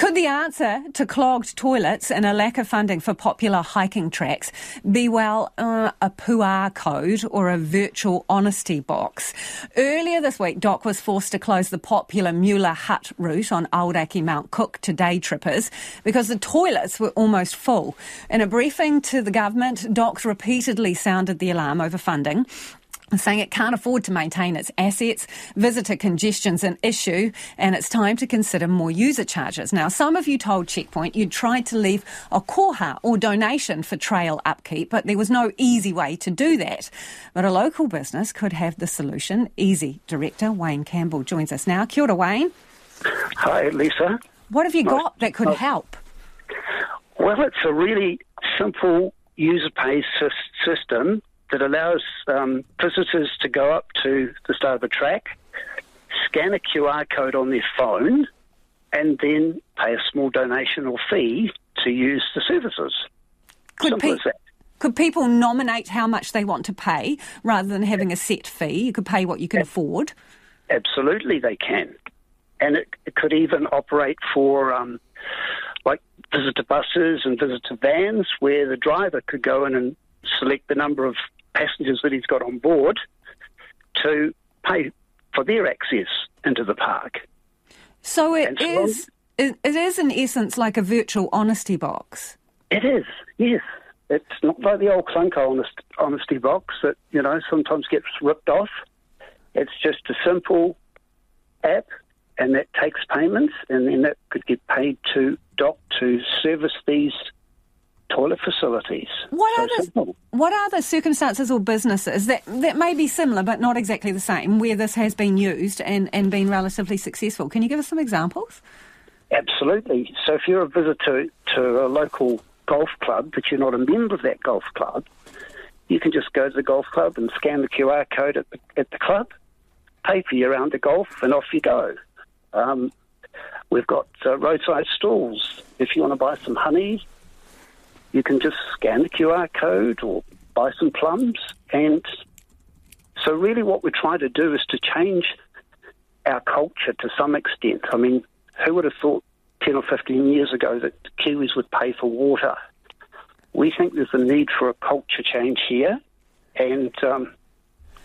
Could the answer to clogged toilets and a lack of funding for popular hiking tracks be, well, uh, a QR code or a virtual honesty box? Earlier this week, DOC was forced to close the popular Mueller Hut route on Aoraki Mount Cook to day trippers because the toilets were almost full. In a briefing to the government, DOC repeatedly sounded the alarm over funding saying it can't afford to maintain its assets. Visitor congestion's an issue, and it's time to consider more user charges. Now, some of you told Checkpoint you'd tried to leave a koha or donation for trail upkeep, but there was no easy way to do that. But a local business could have the solution. EZE director Wayne Campbell joins us now. Kia ora, Wayne. Hi, Lisa. What have you got that could oh. help? Well, it's a really simple user-pay system that allows um, visitors to go up to the start of a track, scan a QR code on their phone, and then pay a small donation or fee to use the services. Could, pe- could people nominate how much they want to pay rather than having a set fee? You could pay what you can afford. Absolutely, they can. And it, it could even operate for um, like visitor buses and visitor vans where the driver could go in and select the number of passengers that he's got on board to pay for their access into the park. So it so is. It, it is in essence like a virtual honesty box. It is, yes. It's not like the old clunker honest, honesty box that you know sometimes gets ripped off. It's just a simple app, and that takes payments, and then that could get paid to DOC to service these toilet facilities. What so are the simple. what are the circumstances or businesses that that may be similar but not exactly the same where this has been used and and been relatively successful? Can you give us some examples? Absolutely. So if you're a visitor to a local golf club but you're not a member of that golf club, you can just go to the golf club and scan the QR code at the, at the club, pay for your round of golf, and off you go. Um, we've got uh, roadside stalls. If you want to buy some honey, you can just scan the QR code or buy some plums. And so, really, what we're trying to do is to change our culture to some extent. I mean, who would have thought 10 or 15 years ago that Kiwis would pay for water? We think there's a need for a culture change here, and um,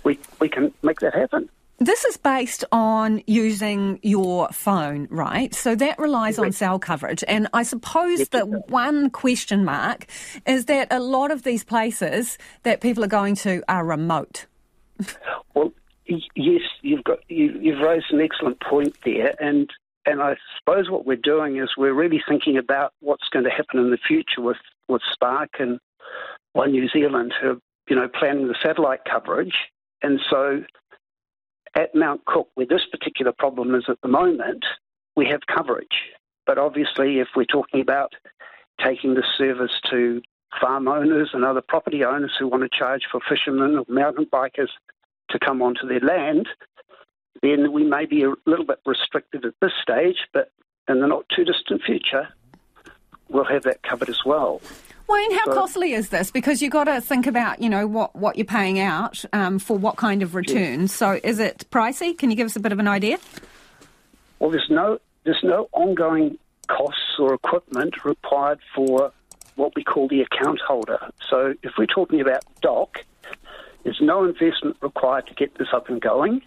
we, we can make that happen. This is based on using your phone, right? So that relies on cell coverage. And I suppose that one question mark is that a lot of these places that people are going to are remote. Well, yes, you've got you, you've raised an excellent point there, and and I suppose what we're doing is we're really thinking about what's going to happen in the future with with Spark and One New Zealand, who are, you know planning the satellite coverage, and so at Mount Cook, where this particular problem is at the moment, we have coverage. But obviously, if we're talking about taking the service to farm owners and other property owners who want to charge for fishermen or mountain bikers to come onto their land, then we may be a little bit restricted at this stage, but in the not too distant future, we'll have that covered as well. Wayne, how so, costly is this? Because you've got to think about, you know, what, what you're paying out um, for what kind of return. So is it pricey? Can you give us a bit of an idea? Well, there's no there's no ongoing costs or equipment required for what we call the account holder. So if we're talking about DOC, there's no investment required to get this up and going.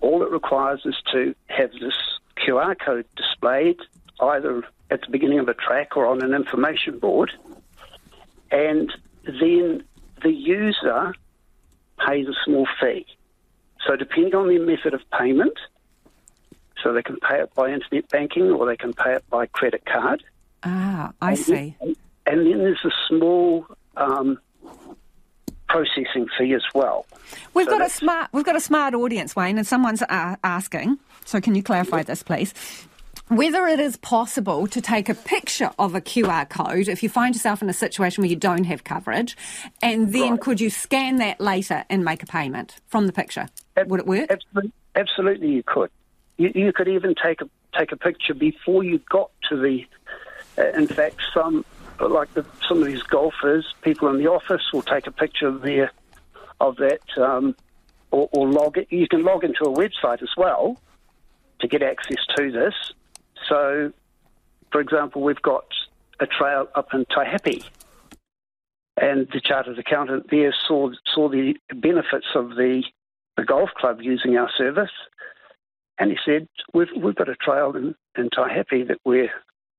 All it requires is to have this QR code displayed either at the beginning of a track or on an information board and then the user pays a small fee. So, depending on their method of payment, so they can pay it by internet banking or they can pay it by credit card. Ah, I and see. Then, and then there's a small um, processing fee as well. We've so got a smart. We've got a smart audience, Wayne, and someone's uh, asking. So, can you clarify this, please? Whether it is possible to take a picture of a QR code if you find yourself in a situation where you don't have coverage, and then right. could you scan that later and make a payment from the picture? Ab- Would it work? Absolutely, absolutely you could. You, you, could even take a take a picture before you got to the. Uh, in fact, some like the, some of these golfers, people in the office will take a picture of their of that, um, or, or log it. You can log into a website as well to get access to this so for example, we've got a trail up in Taihape, and the chartered accountant there saw saw the benefits of the the golf club using our service, and he said, "We've we've got a trail in, in Taihape that we're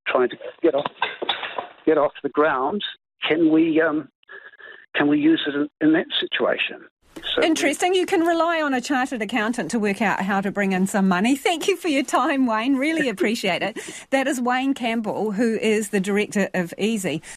trying to get off get off the ground. Can we um, can we use it in, in that situation?" So Interesting. You can rely on a chartered accountant to work out how to bring in some money. Thank you for your time, Wayne. Really appreciate it. That is Wayne Campbell, who is the director of EZE.